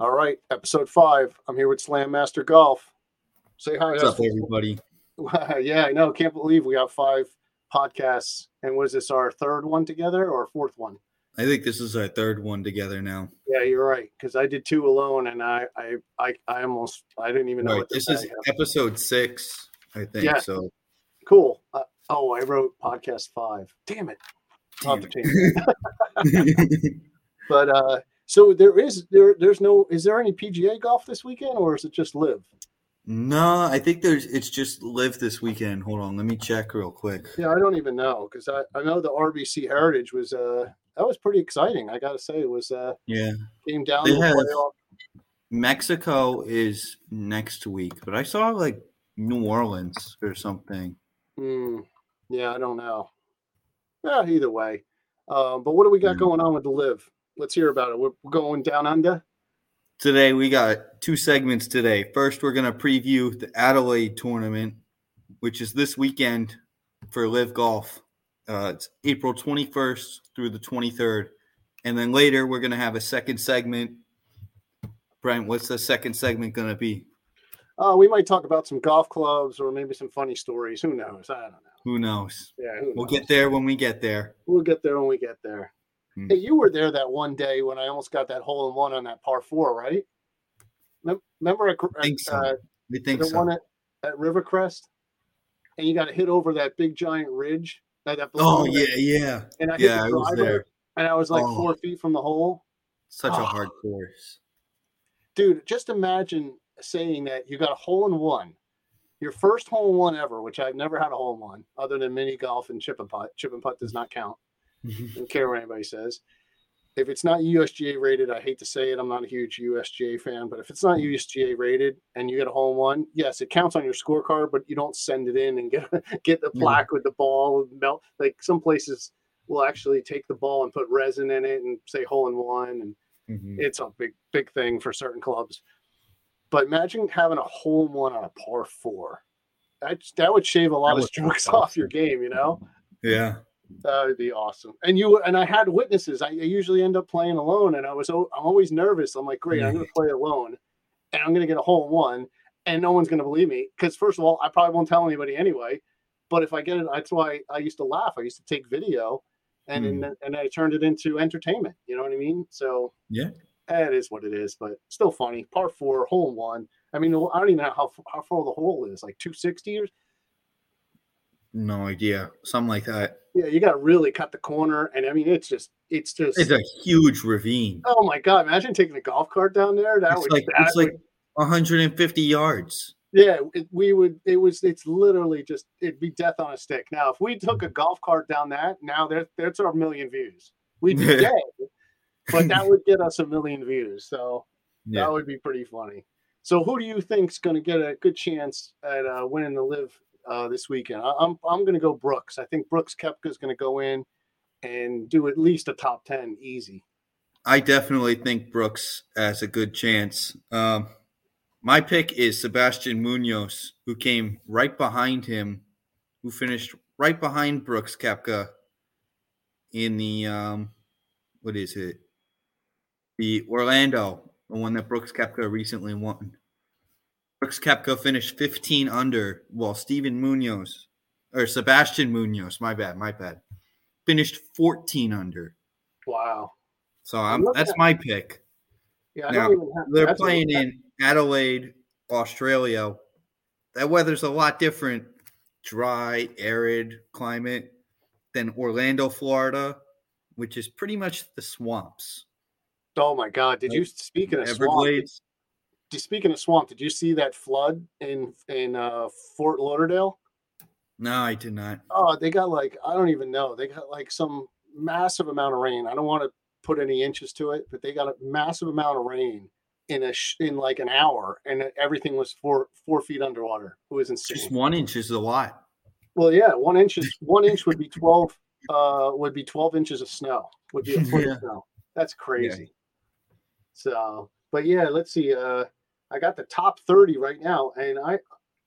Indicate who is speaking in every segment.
Speaker 1: All right, episode five. I'm here with Slam Master Golf. Say hi.
Speaker 2: What's up, everybody?
Speaker 1: yeah, I know. Can't believe we got five podcasts. And was this our third one together or fourth one?
Speaker 2: I think this is our third one together now.
Speaker 1: Yeah, you're right. Because I did two alone, and I, I, I, I almost, I didn't even know.
Speaker 2: Right, this is episode six, I think.
Speaker 1: Yeah.
Speaker 2: So
Speaker 1: cool. Uh, oh, I wrote podcast five. Damn it.
Speaker 2: Damn
Speaker 1: it. But uh, so there is there there's no is there any PGA golf this weekend or is it just LIV?
Speaker 2: no, I think there's it's just LIV this weekend. Hold on, let me check real quick.
Speaker 1: Yeah, I don't even know because I, I know the RBC Heritage was uh that was pretty exciting. I got to say it was uh
Speaker 2: Yeah.
Speaker 1: came down
Speaker 2: They
Speaker 1: the
Speaker 2: have- Mexico is next week, but I saw like New Orleans or something.
Speaker 1: Hmm. yeah, I don't know. Yeah, either way. Um, but what do we got
Speaker 2: Hmm.
Speaker 1: going on with the LIV? Let's hear about it. We're, going down under.
Speaker 2: Today we got two segments today. First, we're gonna preview the Adelaide tournament, which is this weekend for LIV Golf. Uh, it's April 21st through the 23rd, and then later we're gonna have a second segment. Brian, what's the second segment gonna be?
Speaker 1: Uh, we might talk about some golf clubs or maybe some funny stories. Who knows? I don't know.
Speaker 2: Who knows?
Speaker 1: Yeah, who
Speaker 2: We'll
Speaker 1: knows?
Speaker 2: get there when we get there.
Speaker 1: We'll get there when we get there.
Speaker 2: Hmm.
Speaker 1: Hey, you were there that one day when I almost got that hole in one on that par four, right? Remember, at,
Speaker 2: I think so.
Speaker 1: uh,
Speaker 2: I think
Speaker 1: the
Speaker 2: so.
Speaker 1: one at, at Rivercrest, and you got to hit over that big giant ridge. That, that
Speaker 2: Oh yeah, yeah,
Speaker 1: and I hit
Speaker 2: yeah.
Speaker 1: the
Speaker 2: I was
Speaker 1: driver,
Speaker 2: there.
Speaker 1: and I was like
Speaker 2: Oh.
Speaker 1: four feet from the hole.
Speaker 2: Such
Speaker 1: Oh.
Speaker 2: a hard course.
Speaker 1: Dude, just imagine saying that you got a hole in one, your first hole in one ever, which I've never had a hole in one other than mini golf and chip and putt. Chip and putt does not count. Don't care what anybody says. If it's not USGA rated, I hate to say it, I'm not a huge USGA fan, but if it's not USGA rated and you get a hole in one, yes, it counts on your scorecard, but you don't send it in and get get the plaque with the ball and melt. Like some places will actually take the ball and put resin in it and say hole in one, and
Speaker 2: Mhm.
Speaker 1: it's a big big thing for certain clubs. But imagine having a hole in one on a par four. That that would shave a lot of strokes off your game, you know.
Speaker 2: Yeah.
Speaker 1: That would be awesome. And you and I had witnesses. I, I usually end up playing alone, and I was I'm always nervous. I'm like, great, I'm going to mm-hmm. play alone, and I'm going to get a hole in one, and no one's going to believe me because first of all, I probably won't tell anybody anyway. But if I get it, that's why I used to laugh. I used to take video, and and, mm. and I turned it into entertainment. You know what I mean? So
Speaker 2: Yeah.
Speaker 1: it is what it is, but still funny. Par four, hole in one. I mean, I don't even know how how far the hole is, like 260 or
Speaker 2: No idea. Something like that.
Speaker 1: yeah. You got to really cut the corner, and I mean, it's just it's just
Speaker 2: It's a huge ravine.
Speaker 1: Oh my god! Imagine taking a golf cart down there. That
Speaker 2: It's
Speaker 1: would
Speaker 2: like
Speaker 1: that
Speaker 2: it's like 150 yards.
Speaker 1: yeah. It, we would. It was. It's literally just. It'd be death on a stick. Now, if we took a golf cart down that, now there, there's our million views. We'd be dead, but that would get us a million views. So
Speaker 2: Yeah.
Speaker 1: that would be pretty funny. So, who do you think's going to get a good chance at uh, winning the LIV uh, this weekend? I, I'm I'm going to go Brooks. I think Brooks Koepka is going to go in and do at least a top ten easy.
Speaker 2: I definitely think Brooks has a good chance. Um, my pick is Sebastian Munoz, who came right behind him, who finished right behind Brooks Koepka in the um, what is it? The Orlando, the one that Brooks Koepka recently won. Brooks Koepka finished 15 under, while Steven Munoz or Sebastian Munoz, my bad, my bad, finished 14 under.
Speaker 1: Wow.
Speaker 2: So I'm, that's
Speaker 1: at-
Speaker 2: my pick.
Speaker 1: Yeah, I
Speaker 2: Now,
Speaker 1: don't even have,
Speaker 2: They're playing in Adelaide, Australia. That weather's a lot different, dry, arid climate than Orlando, Florida, which is pretty much the swamps.
Speaker 1: Oh my God! Did you speaking of swamp?
Speaker 2: Everglades.
Speaker 1: Speaking of swamp, did you see that flood in in uh, Fort Lauderdale?
Speaker 2: No, I did not.
Speaker 1: Oh, they got like I don't even know. They got like some massive amount of rain. I don't want to put any inches to it, but they got a massive amount of rain in a sh- in like an hour, and everything was four four feet underwater. It was insane.
Speaker 2: Just one inch is a lot.
Speaker 1: Well, yeah, one inch is one inch would be twelve uh would be twelve inches of snow. Would be a foot
Speaker 2: Yeah.
Speaker 1: of snow. That's crazy. So, but yeah, let's see. Uh, I got the top thirty right now, and I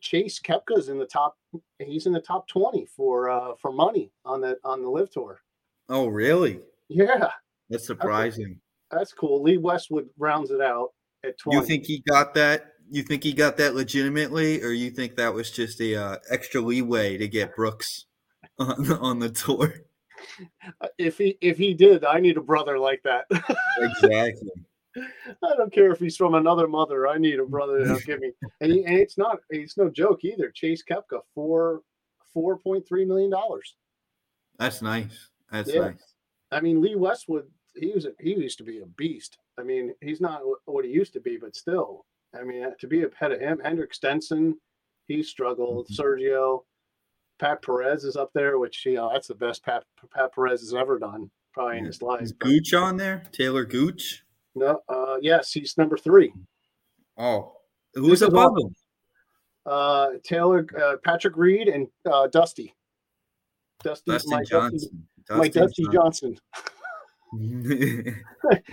Speaker 1: Chase Koepka's in the top. He's in the top twenty for uh for money on the on the LIV tour.
Speaker 2: Oh, really?
Speaker 1: Yeah,
Speaker 2: That's surprising.
Speaker 1: that's cool. Lee Westwood rounds it out, at 20.
Speaker 2: You think he got that? You think he got that legitimately, or you think that was just a uh, extra leeway to get Brooks on on the tour?
Speaker 1: if he if he did, I need a brother like that.
Speaker 2: Exactly.
Speaker 1: I don't care if he's from another mother. I need a brother to give me. And, he, and it's not it's no joke either. Chase Koepka four four point three million dollars.
Speaker 2: That's nice. That's
Speaker 1: Yeah.
Speaker 2: nice.
Speaker 1: I mean, Lee Westwood, he was a, he used to be a beast. I mean, he's not what he used to be, but still, I mean, uh, to be ahead of him, Henrik Stenson, he struggled.
Speaker 2: Mhm.
Speaker 1: Sergio, Pat Perez is up there, which you know that's the best Pat Pat Perez has ever done probably in his life.
Speaker 2: Is Gooch on there? Talor Gooch?
Speaker 1: No, uh, yes, he's number three.
Speaker 2: Oh, who's above
Speaker 1: all- Uh, Talor, uh, Patrick Reed, and uh, Dusty. Dusty,
Speaker 2: him? Dustin
Speaker 1: my Dusty,
Speaker 2: Johnson.
Speaker 1: my Dusty Johnson.
Speaker 2: Johnson.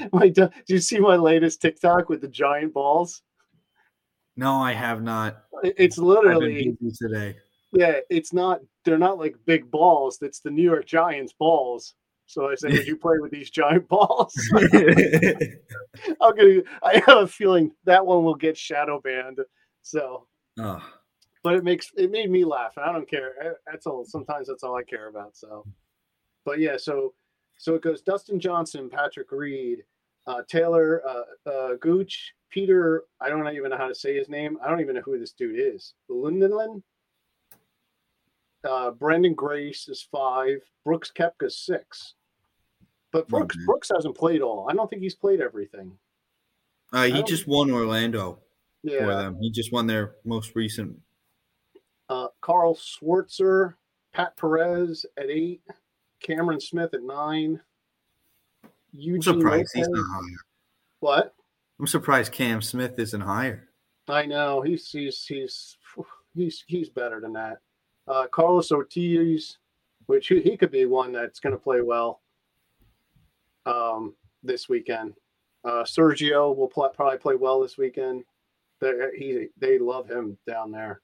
Speaker 1: My, do you see my latest TikTok with the giant balls?
Speaker 2: no, I have not.
Speaker 1: It's literally
Speaker 2: today.
Speaker 1: Yeah, it's not. They're not like big balls. It's the New York Giants balls. So I say, would you play with these giant balls? I'm gonna. I have a feeling that one will get shadow banned. So,
Speaker 2: oh,
Speaker 1: but it makes it made me laugh. I don't care. That's all. Sometimes that's all I care about. So, but yeah. So, so it goes Dustin Johnson, Patrick Reed, uh, Talor uh, uh, Gooch, Peter. I don't even know how to say his name. I don't even know who this dude is. Lundeland. Uh, Branden Grace is five. Brooks Koepka six. But Brooks
Speaker 2: Okay.
Speaker 1: Brooks hasn't played all. I don't think he's played everything.
Speaker 2: uh, he just won Orlando for
Speaker 1: Yeah.
Speaker 2: them. He just won their most recent.
Speaker 1: Uh, Carl Schwartzel, Pat Perez at eight, Cameron Smith at nine.
Speaker 2: I'm
Speaker 1: Eugene
Speaker 2: surprised he's not higher.
Speaker 1: What?
Speaker 2: I'm surprised Cam Smith isn't higher.
Speaker 1: I know he's he's he's he's he's better than that. Uh, Carlos Ortiz, which he, he could be one that's going to play well um, this weekend. Uh, Sergio will pl- probably play well this weekend. They he they love him down there.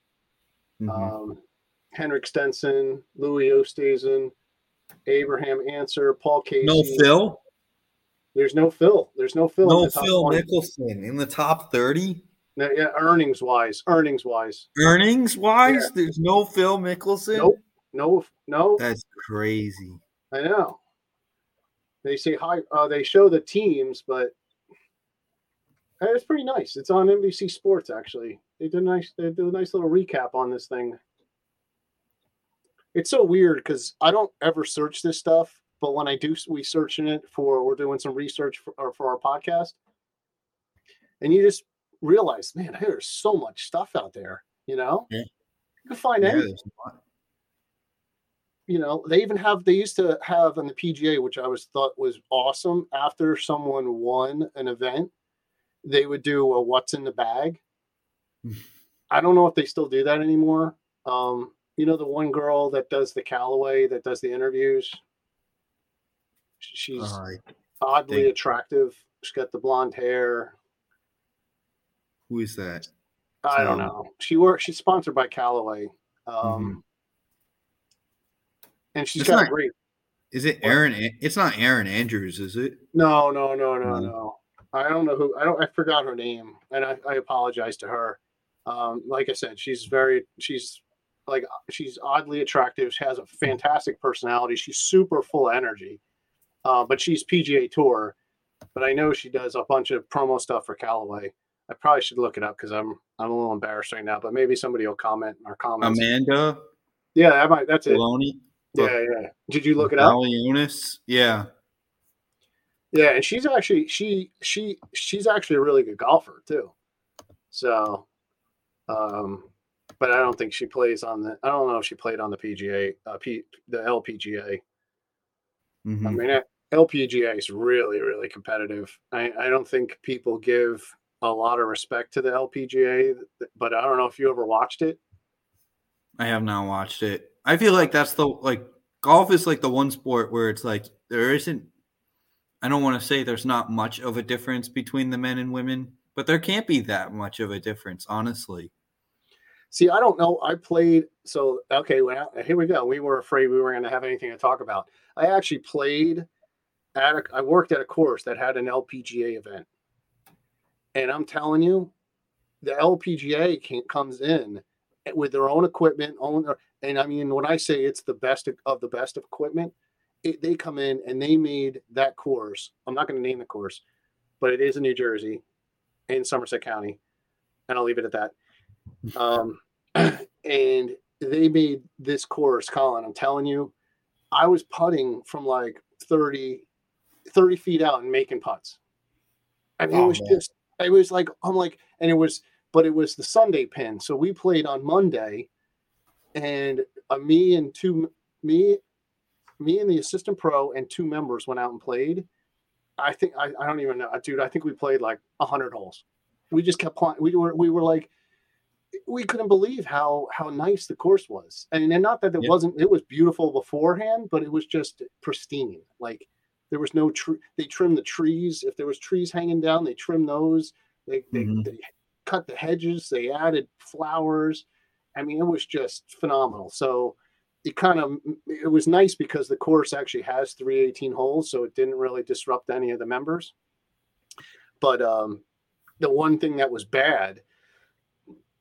Speaker 2: Mhm.
Speaker 1: Um, Henrik Stenson, Louis Oosthuizen, Abraham Ancer, Paul Casey.
Speaker 2: no Phil.
Speaker 1: There's no Phil. There's no Phil. in
Speaker 2: No
Speaker 1: the top
Speaker 2: Phil
Speaker 1: 20.
Speaker 2: Mickelson in the top 30.
Speaker 1: No, yeah, earnings wise, earnings wise.
Speaker 2: Earnings wise,
Speaker 1: Yeah.
Speaker 2: there's no Phil Mickelson.
Speaker 1: Nope. No, no.
Speaker 2: That's crazy.
Speaker 1: I know. They say hi. Uh, they show the teams, but uh, it's pretty nice. It's on NBC Sports. Actually, they did a nice. They did a nice little recap on this thing. It's so weird because I don't ever search this stuff, but when I do, we searching it for. We're doing some research for, or for our podcast, and you just realize, man, there's so much stuff out there. You know,
Speaker 2: Yeah.
Speaker 1: you can find
Speaker 2: Yeah,
Speaker 1: anything
Speaker 2: there's a lot.
Speaker 1: You know they even have they used to have on the pga which i was thought was awesome after someone won an event they would do a what's in the bag. I don't know if they still do that anymore. Um you know the one girl that does the callaway that does the interviews? She's
Speaker 2: Uh,
Speaker 1: oddly
Speaker 2: think-
Speaker 1: attractive. She's got the blonde hair.
Speaker 2: Who is that?
Speaker 1: i don't
Speaker 2: So-
Speaker 1: know. She works she's sponsored by callaway. Um and she's
Speaker 2: It's
Speaker 1: got
Speaker 2: not-
Speaker 1: great
Speaker 2: Is it Erin? It's not Erin Andrews, is it?
Speaker 1: No, no, no, no,
Speaker 2: No.
Speaker 1: no. I don't know who. I don't. I forgot her name, and I, I apologize to her. Um, like I said, she's very. She's like she's oddly attractive. She has a fantastic personality. She's super full of energy. Uh, but she's PGA Tour. But I know she does a bunch of promo stuff for Callaway. I probably should look it up because I'm I'm a little embarrassed right now. But maybe somebody will comment in our comments.
Speaker 2: Amanda
Speaker 1: yeah, that might, that's it. Yeah, yeah. Did you look it up?
Speaker 2: Leonis. Yeah.
Speaker 1: Yeah, and she's actually she she she's actually a really good golfer too. So, um, but I don't think she plays on the. I don't know if she played on the PGA, uh, P, the LPGA.
Speaker 2: Mhm.
Speaker 1: I mean, LPGA is really really competitive. I I don't think people give a lot of respect to the LPGA, but I don't know if you ever watched it.
Speaker 2: I have not watched it. I feel like that's the like golf is like the one sport where it's like there isn't. I don't want to say there's not much of a difference between the men and women, but there can't be that much of a difference, honestly.
Speaker 1: See, I don't know. I played so okay. Well, here we go. We were afraid we weren't going to have anything to talk about. I actually played at. A, I worked at a course that had an LPGA event, And I'm telling you, the LPGA can, comes in eh, with their own equipment, own, and I mean, when I say it's the best of the best of equipment, it, they come in and they made that course. I'm not going to name the course, but it is in New Jersey, in Somerset County, and I'll leave it at that. Um, and they made this course, Colin. I'm telling you, I was putting from like 30, 30 feet out and making putts. I mean, oh, it was man. just, it was like, I'm like, and it was, but it was the Sunday pin. So we played on Monday, and uh, me and two, me, me and the assistant pro and two members went out and played. I think I, I don't even know, dude. I think we played like hundred holes. We just kept playing. We were we were like we couldn't believe how how nice the course was. and and not that it wasn't it was beautiful beforehand, but it was just pristine. Like there was no tree. They trimmed the trees. If there was trees hanging down, they trimmed those. They they, mm-hmm. they cut the hedges. They added flowers. I mean, it was just phenomenal. So it kind of it was nice because the course actually has 318 holes, so it didn't really disrupt any of the members. But um, the one thing that was bad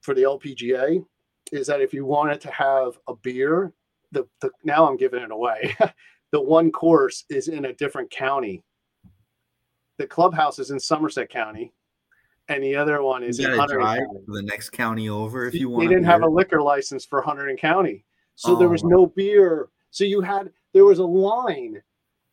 Speaker 1: for the LPGA is that if you wanted to have a beer, the, the now I'm giving it away. the one course is in a different county. The clubhouse is in Somerset County, and the other one is in Hunterdon County.
Speaker 2: The next county over, if you want.
Speaker 1: They didn't have a liquor license for Hunterdon County, so oh. there was oh. no beer. So you had there was a line,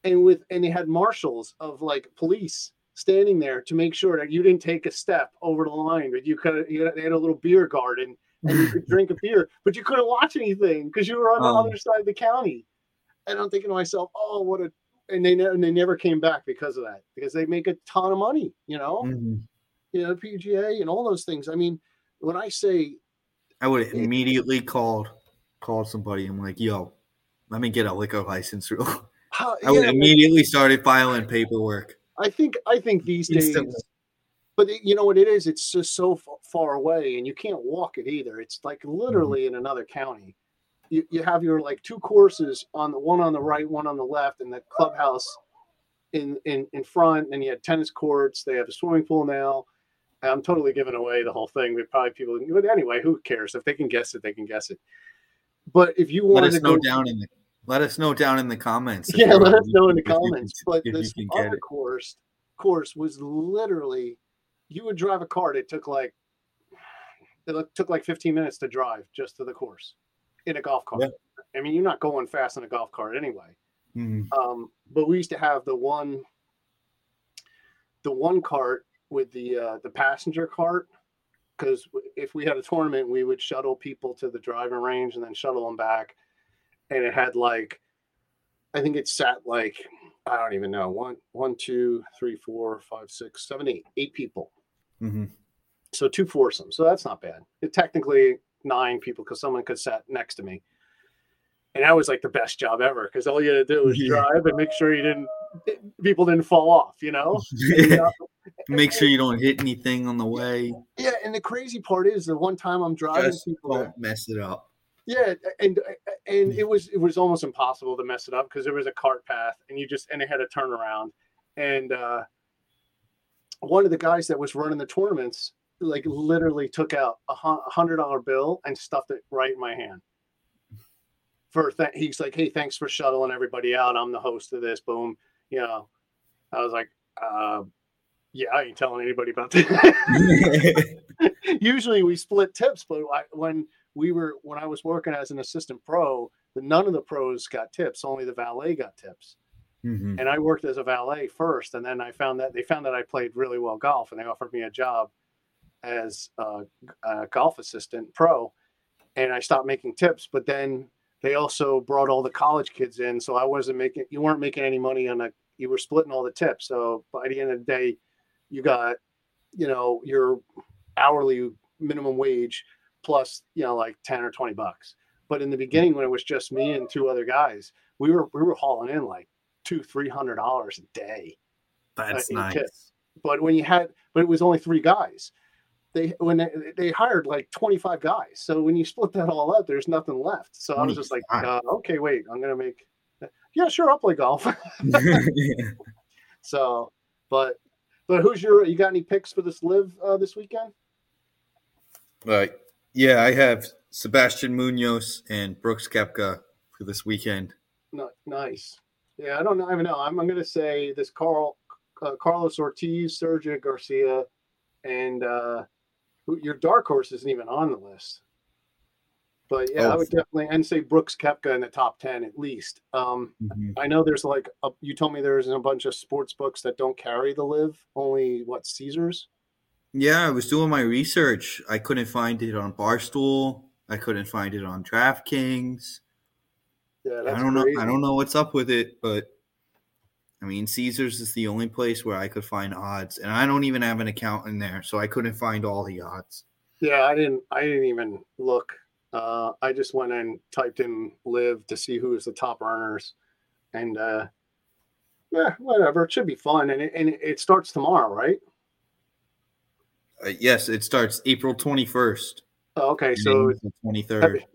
Speaker 1: and with and they had marshals of like police standing there to make sure that you didn't take a step over the line, but you could you had, they had a little beer garden and you could drink a beer, but you couldn't watch anything because you were on the oh. other side of the county. And I'm thinking to myself, oh, what a and they and they never came back because of that because they make a ton of money, you know, mm-hmm. You know, PGA and all those things. I mean, when I say,
Speaker 2: I would immediately called called somebody. I'm like, yo, let me get a liquor license real. I would yeah, immediately started filing paperwork.
Speaker 1: I think I think these days, but you know what it is? It's just so far away, and you can't walk it either. It's like mm-hmm. literally mm-hmm. in another county. You, you have your like two courses on the one on the right, one on the left, and the clubhouse in in in front. And you had tennis courts. They have a swimming pool now. I'm totally giving away the whole thing. But probably people, but anyway, who cares? If they can guess it, they can guess it. But if you want
Speaker 2: to know down in the let us know down in the comments.
Speaker 1: Yeah, let us know in the comments. but this other course course was literally you would drive a cart. It took like it took like 15 minutes to drive just to the course in a golf cart. Yeah. I mean, you're not going fast in a golf cart anyway. Mm-hmm. Um, but we used to have the one the one cart with the uh, the passenger cart because if we had a tournament, we would shuttle people to the driving range and then shuttle them back and it had like I think it sat like I don't even know one one two three four five six seven eight eight people. Mm-hmm. So two foursomes. So that's not bad. It technically nine people because someone could sit next to me. And that was like the best job ever because all you had to do was yeah. drive and make sure you didn't people didn't fall off, you know?
Speaker 2: Make sure you don't hit anything on the way.
Speaker 1: Yeah, and the crazy part is the one time I'm driving
Speaker 2: Just people don't mess it up.
Speaker 1: Yeah, and and it was it was almost impossible to mess it up because there was a cart path and you just and it had a turnaround. And uh, one of the guys that was running the tournaments like literally took out a hundred dollar bill and stuffed it right in my hand. For th- he's like, hey, thanks for shuttling everybody out. I'm the host of this. Boom, you know. I was like, uh, yeah, I ain't telling anybody about that. Usually we split tips, but I, when we were when I was working as an assistant pro, the, none of the pros got tips, only the valet got tips. Mm-hmm. And I worked as a valet first, and then I found that they found that I played really well golf, and they offered me a job as a, a golf assistant pro. And I stopped making tips, but then they also brought all the college kids in, so I wasn't making you weren't making any money on a you were splitting all the tips. So by the end of the day, you got you know your hourly minimum wage plus you know like 10 or 20 bucks but in the beginning when it was just me and two other guys we were we were hauling in like two three hundred dollars a day
Speaker 2: that's uh, nice tips.
Speaker 1: but when you had but it was only three guys they when they, they, hired like 25 guys so when you split that all up there's nothing left so i was just like uh, okay wait i'm gonna make yeah sure i'll play golf so but But who's your? You got any picks for this LIV uh, this weekend?
Speaker 2: Right. Yeah, I have Sebastian Munoz and Brooks Koepka for this weekend.
Speaker 1: No, nice. Yeah, I don't know. I don't know. I'm, I'm going to say this Carl uh, Carlos Ortiz, Sergio Garcia, and uh, your dark horse isn't even on the list. But yeah,
Speaker 2: Oh.
Speaker 1: I would definitely and say Brooks Koepka in the top ten at least. Um, I know there's like a, you told me there's a bunch of sports books that don't carry the LIV, only what Caesars.
Speaker 2: Yeah, I was doing my research. I couldn't find it on Barstool. I couldn't find it on DraftKings.
Speaker 1: Yeah,
Speaker 2: I don't
Speaker 1: crazy.
Speaker 2: know. I don't know what's up with it, but I mean, Caesars is the only place where I could find odds, and I don't even have an account in there, so I couldn't find all the odds.
Speaker 1: Yeah, I didn't. I didn't even look. Uh, I just went and typed in LIV to see who was the top earners, and uh, yeah, whatever. It should be fun, and it, and it starts tomorrow, right?
Speaker 2: Uh, yes, it starts April twenty first.
Speaker 1: Oh, okay, so
Speaker 2: twenty
Speaker 1: that'd
Speaker 2: third.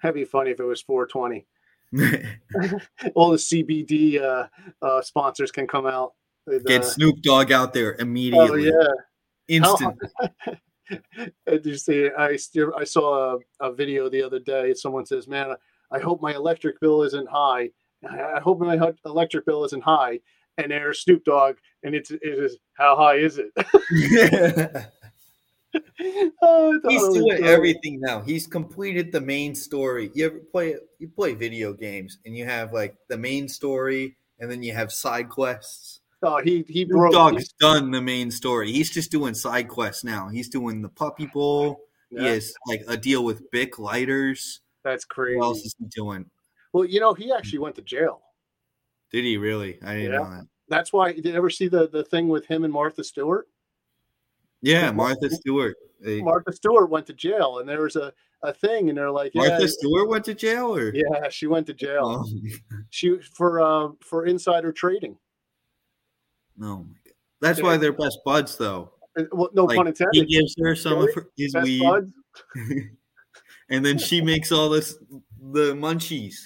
Speaker 1: that'd be funny if it was 420. All the CBD uh, uh, sponsors can come out. with,
Speaker 2: Get
Speaker 1: uh,
Speaker 2: Snoop Dogg out there immediately.
Speaker 1: oh yeah.
Speaker 2: instant.
Speaker 1: Did you see? I still I saw a, a video the other day. Someone says, "Man, I hope my electric bill isn't high. I I hope my electric bill isn't high." And there's Snoop Dogg, and it's it is how high is it? oh,
Speaker 2: He's doing
Speaker 1: great.
Speaker 2: everything now. He's completed the main story. You ever play you play video games and you have like the main story and then you have side quests.
Speaker 1: Oh, he he broke.
Speaker 2: Dogg's done the main story. He's just doing side quests now. He's doing the puppy bowl. He has like a deal with Bic lighters.
Speaker 1: that's crazy.
Speaker 2: What else is he doing?
Speaker 1: Well, you know, he actually went to jail.
Speaker 2: Did he really? I didn't
Speaker 1: Yeah.
Speaker 2: know that.
Speaker 1: That's why. Did you ever see the the thing with him and Martha Stewart?
Speaker 2: Yeah, Martha Stewart. They-
Speaker 1: Martha Stewart went to jail, and there was a, a thing, and they're like, yeah,
Speaker 2: Martha Stewart went to jail, or
Speaker 1: yeah, she went to jail.
Speaker 2: Oh,
Speaker 1: She for uh for insider trading.
Speaker 2: no, my God. That's why they're best buds, though.
Speaker 1: Uh, Well, no
Speaker 2: Like,
Speaker 1: pun
Speaker 2: he gives her some of
Speaker 1: Really?
Speaker 2: his
Speaker 1: Best
Speaker 2: weed, and then she makes all this the munchies.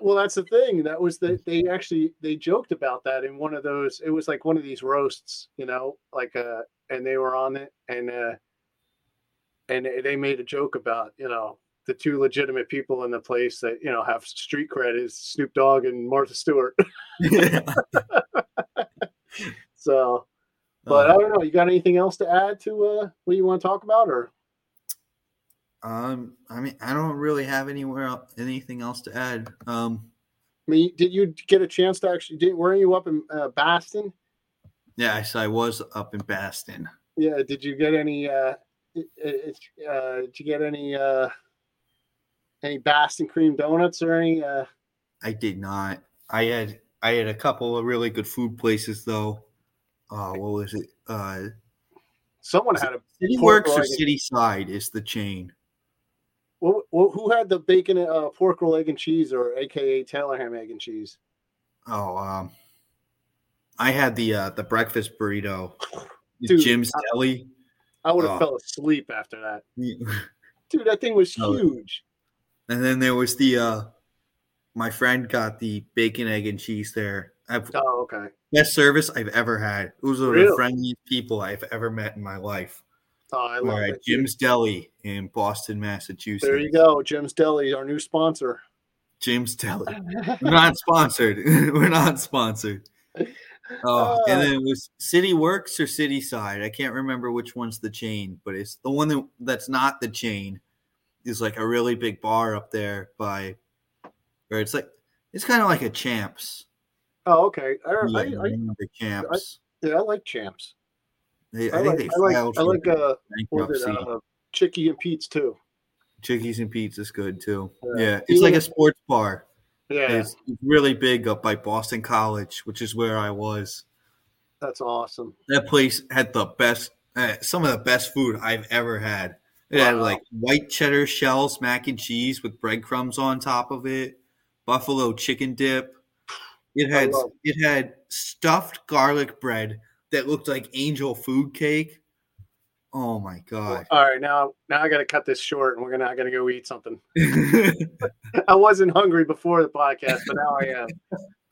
Speaker 1: Well, that's the thing. That was that they actually they joked about that in one of those. It was like one of these roasts, you know, like uh, and they were on it, and uh, and they- made a joke about you know the two legitimate people in the place that you know have street cred is Snoop Dogg and Martha Stewart. so, but I don't know. You got anything else to add to uh, what you want to talk about, or
Speaker 2: um, I mean, I don't really have anywhere el- anything else to add. Um,
Speaker 1: I mean, did you get a chance to actually? Did weren't you up in uh, Baston?
Speaker 2: yes, I was up in Baston.
Speaker 1: Yeah. Did you get any? Uh, uh, did you get any? Uh, any Baston cream donuts or any? Uh,
Speaker 2: I did not. I had I had a couple of really good food places though. Uh, what was it? Uh,
Speaker 1: someone had a.
Speaker 2: City Works or City Side is the chain.
Speaker 1: Who, who had the bacon, uh, pork roll, egg and cheese, or AKA Taylor ham, egg and cheese?
Speaker 2: Oh, um, I had the uh, the breakfast burrito,
Speaker 1: Dude,
Speaker 2: Jim's Deli.
Speaker 1: I would have
Speaker 2: Oh.
Speaker 1: fell asleep after that. Dude, that thing was
Speaker 2: Oh.
Speaker 1: huge.
Speaker 2: And then there was the uh, my friend got the bacon, egg, and cheese there. I've,
Speaker 1: Oh, okay.
Speaker 2: best service I've ever had. Those are the
Speaker 1: Really?
Speaker 2: friendliest people I've ever met in my life.
Speaker 1: Oh, I love
Speaker 2: right,
Speaker 1: it.
Speaker 2: Jim's Deli in Boston, Massachusetts.
Speaker 1: There you go, Jim's Deli, our new sponsor.
Speaker 2: Jim's Deli. We're not sponsored. We're not sponsored. Oh, and
Speaker 1: Uh.
Speaker 2: then it was City Works or City Side. I can't remember which one's the chain, but it's the one that, that's not the chain. Is like a really big bar up there by, where it's like it's kind of like a Champs.
Speaker 1: Oh, okay. I,
Speaker 2: Yeah,
Speaker 1: I,
Speaker 2: I
Speaker 1: I,
Speaker 2: remember Champs.
Speaker 1: yeah, I like champs.
Speaker 2: They,
Speaker 1: I,
Speaker 2: I,
Speaker 1: like,
Speaker 2: think they
Speaker 1: I like, I like, uh, it, uh, Chicky and Pete's too.
Speaker 2: Chickies and Pete's is good too.
Speaker 1: Yeah.
Speaker 2: Yeah, it's like a sports bar.
Speaker 1: Yeah,
Speaker 2: It's really big up by Boston College, which is where I was.
Speaker 1: that's awesome.
Speaker 2: That place had the best, uh, some of the best food I've ever had. It had like white cheddar shells, mac and cheese with breadcrumbs on top of it, buffalo chicken dip. It had it had stuffed garlic bread that looked like angel food cake. Oh my god!
Speaker 1: All right, now now I got to cut this short, and we're gonna I gotta go eat something. I wasn't hungry before the podcast, but now I am.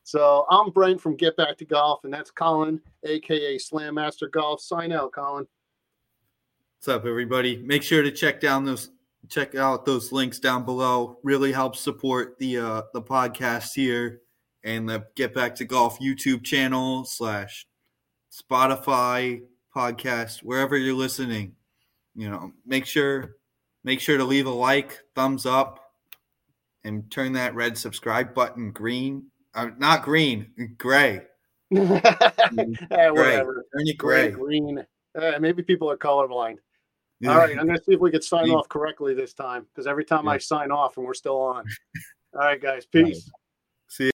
Speaker 1: So I'm Brent from Get Back to Golf, and that's Colin, aka Slam Master Golf. Sign out, Colin.
Speaker 2: What's up, everybody? Make sure to check down those check out those links down below. Really helps support the uh, the podcast here and the Get Back to Golf YouTube channel slash Spotify podcast wherever you're listening. You know, make sure make sure to leave a like, thumbs up, and turn that red subscribe button green uh, not green, gray.
Speaker 1: hey, whatever.
Speaker 2: Turn it gray.
Speaker 1: Green. Uh, maybe people are colorblind. Yeah. All right, I'm going to see if we can sign off correctly this time because every time yeah. I sign off and we're still on. All right, guys. Peace.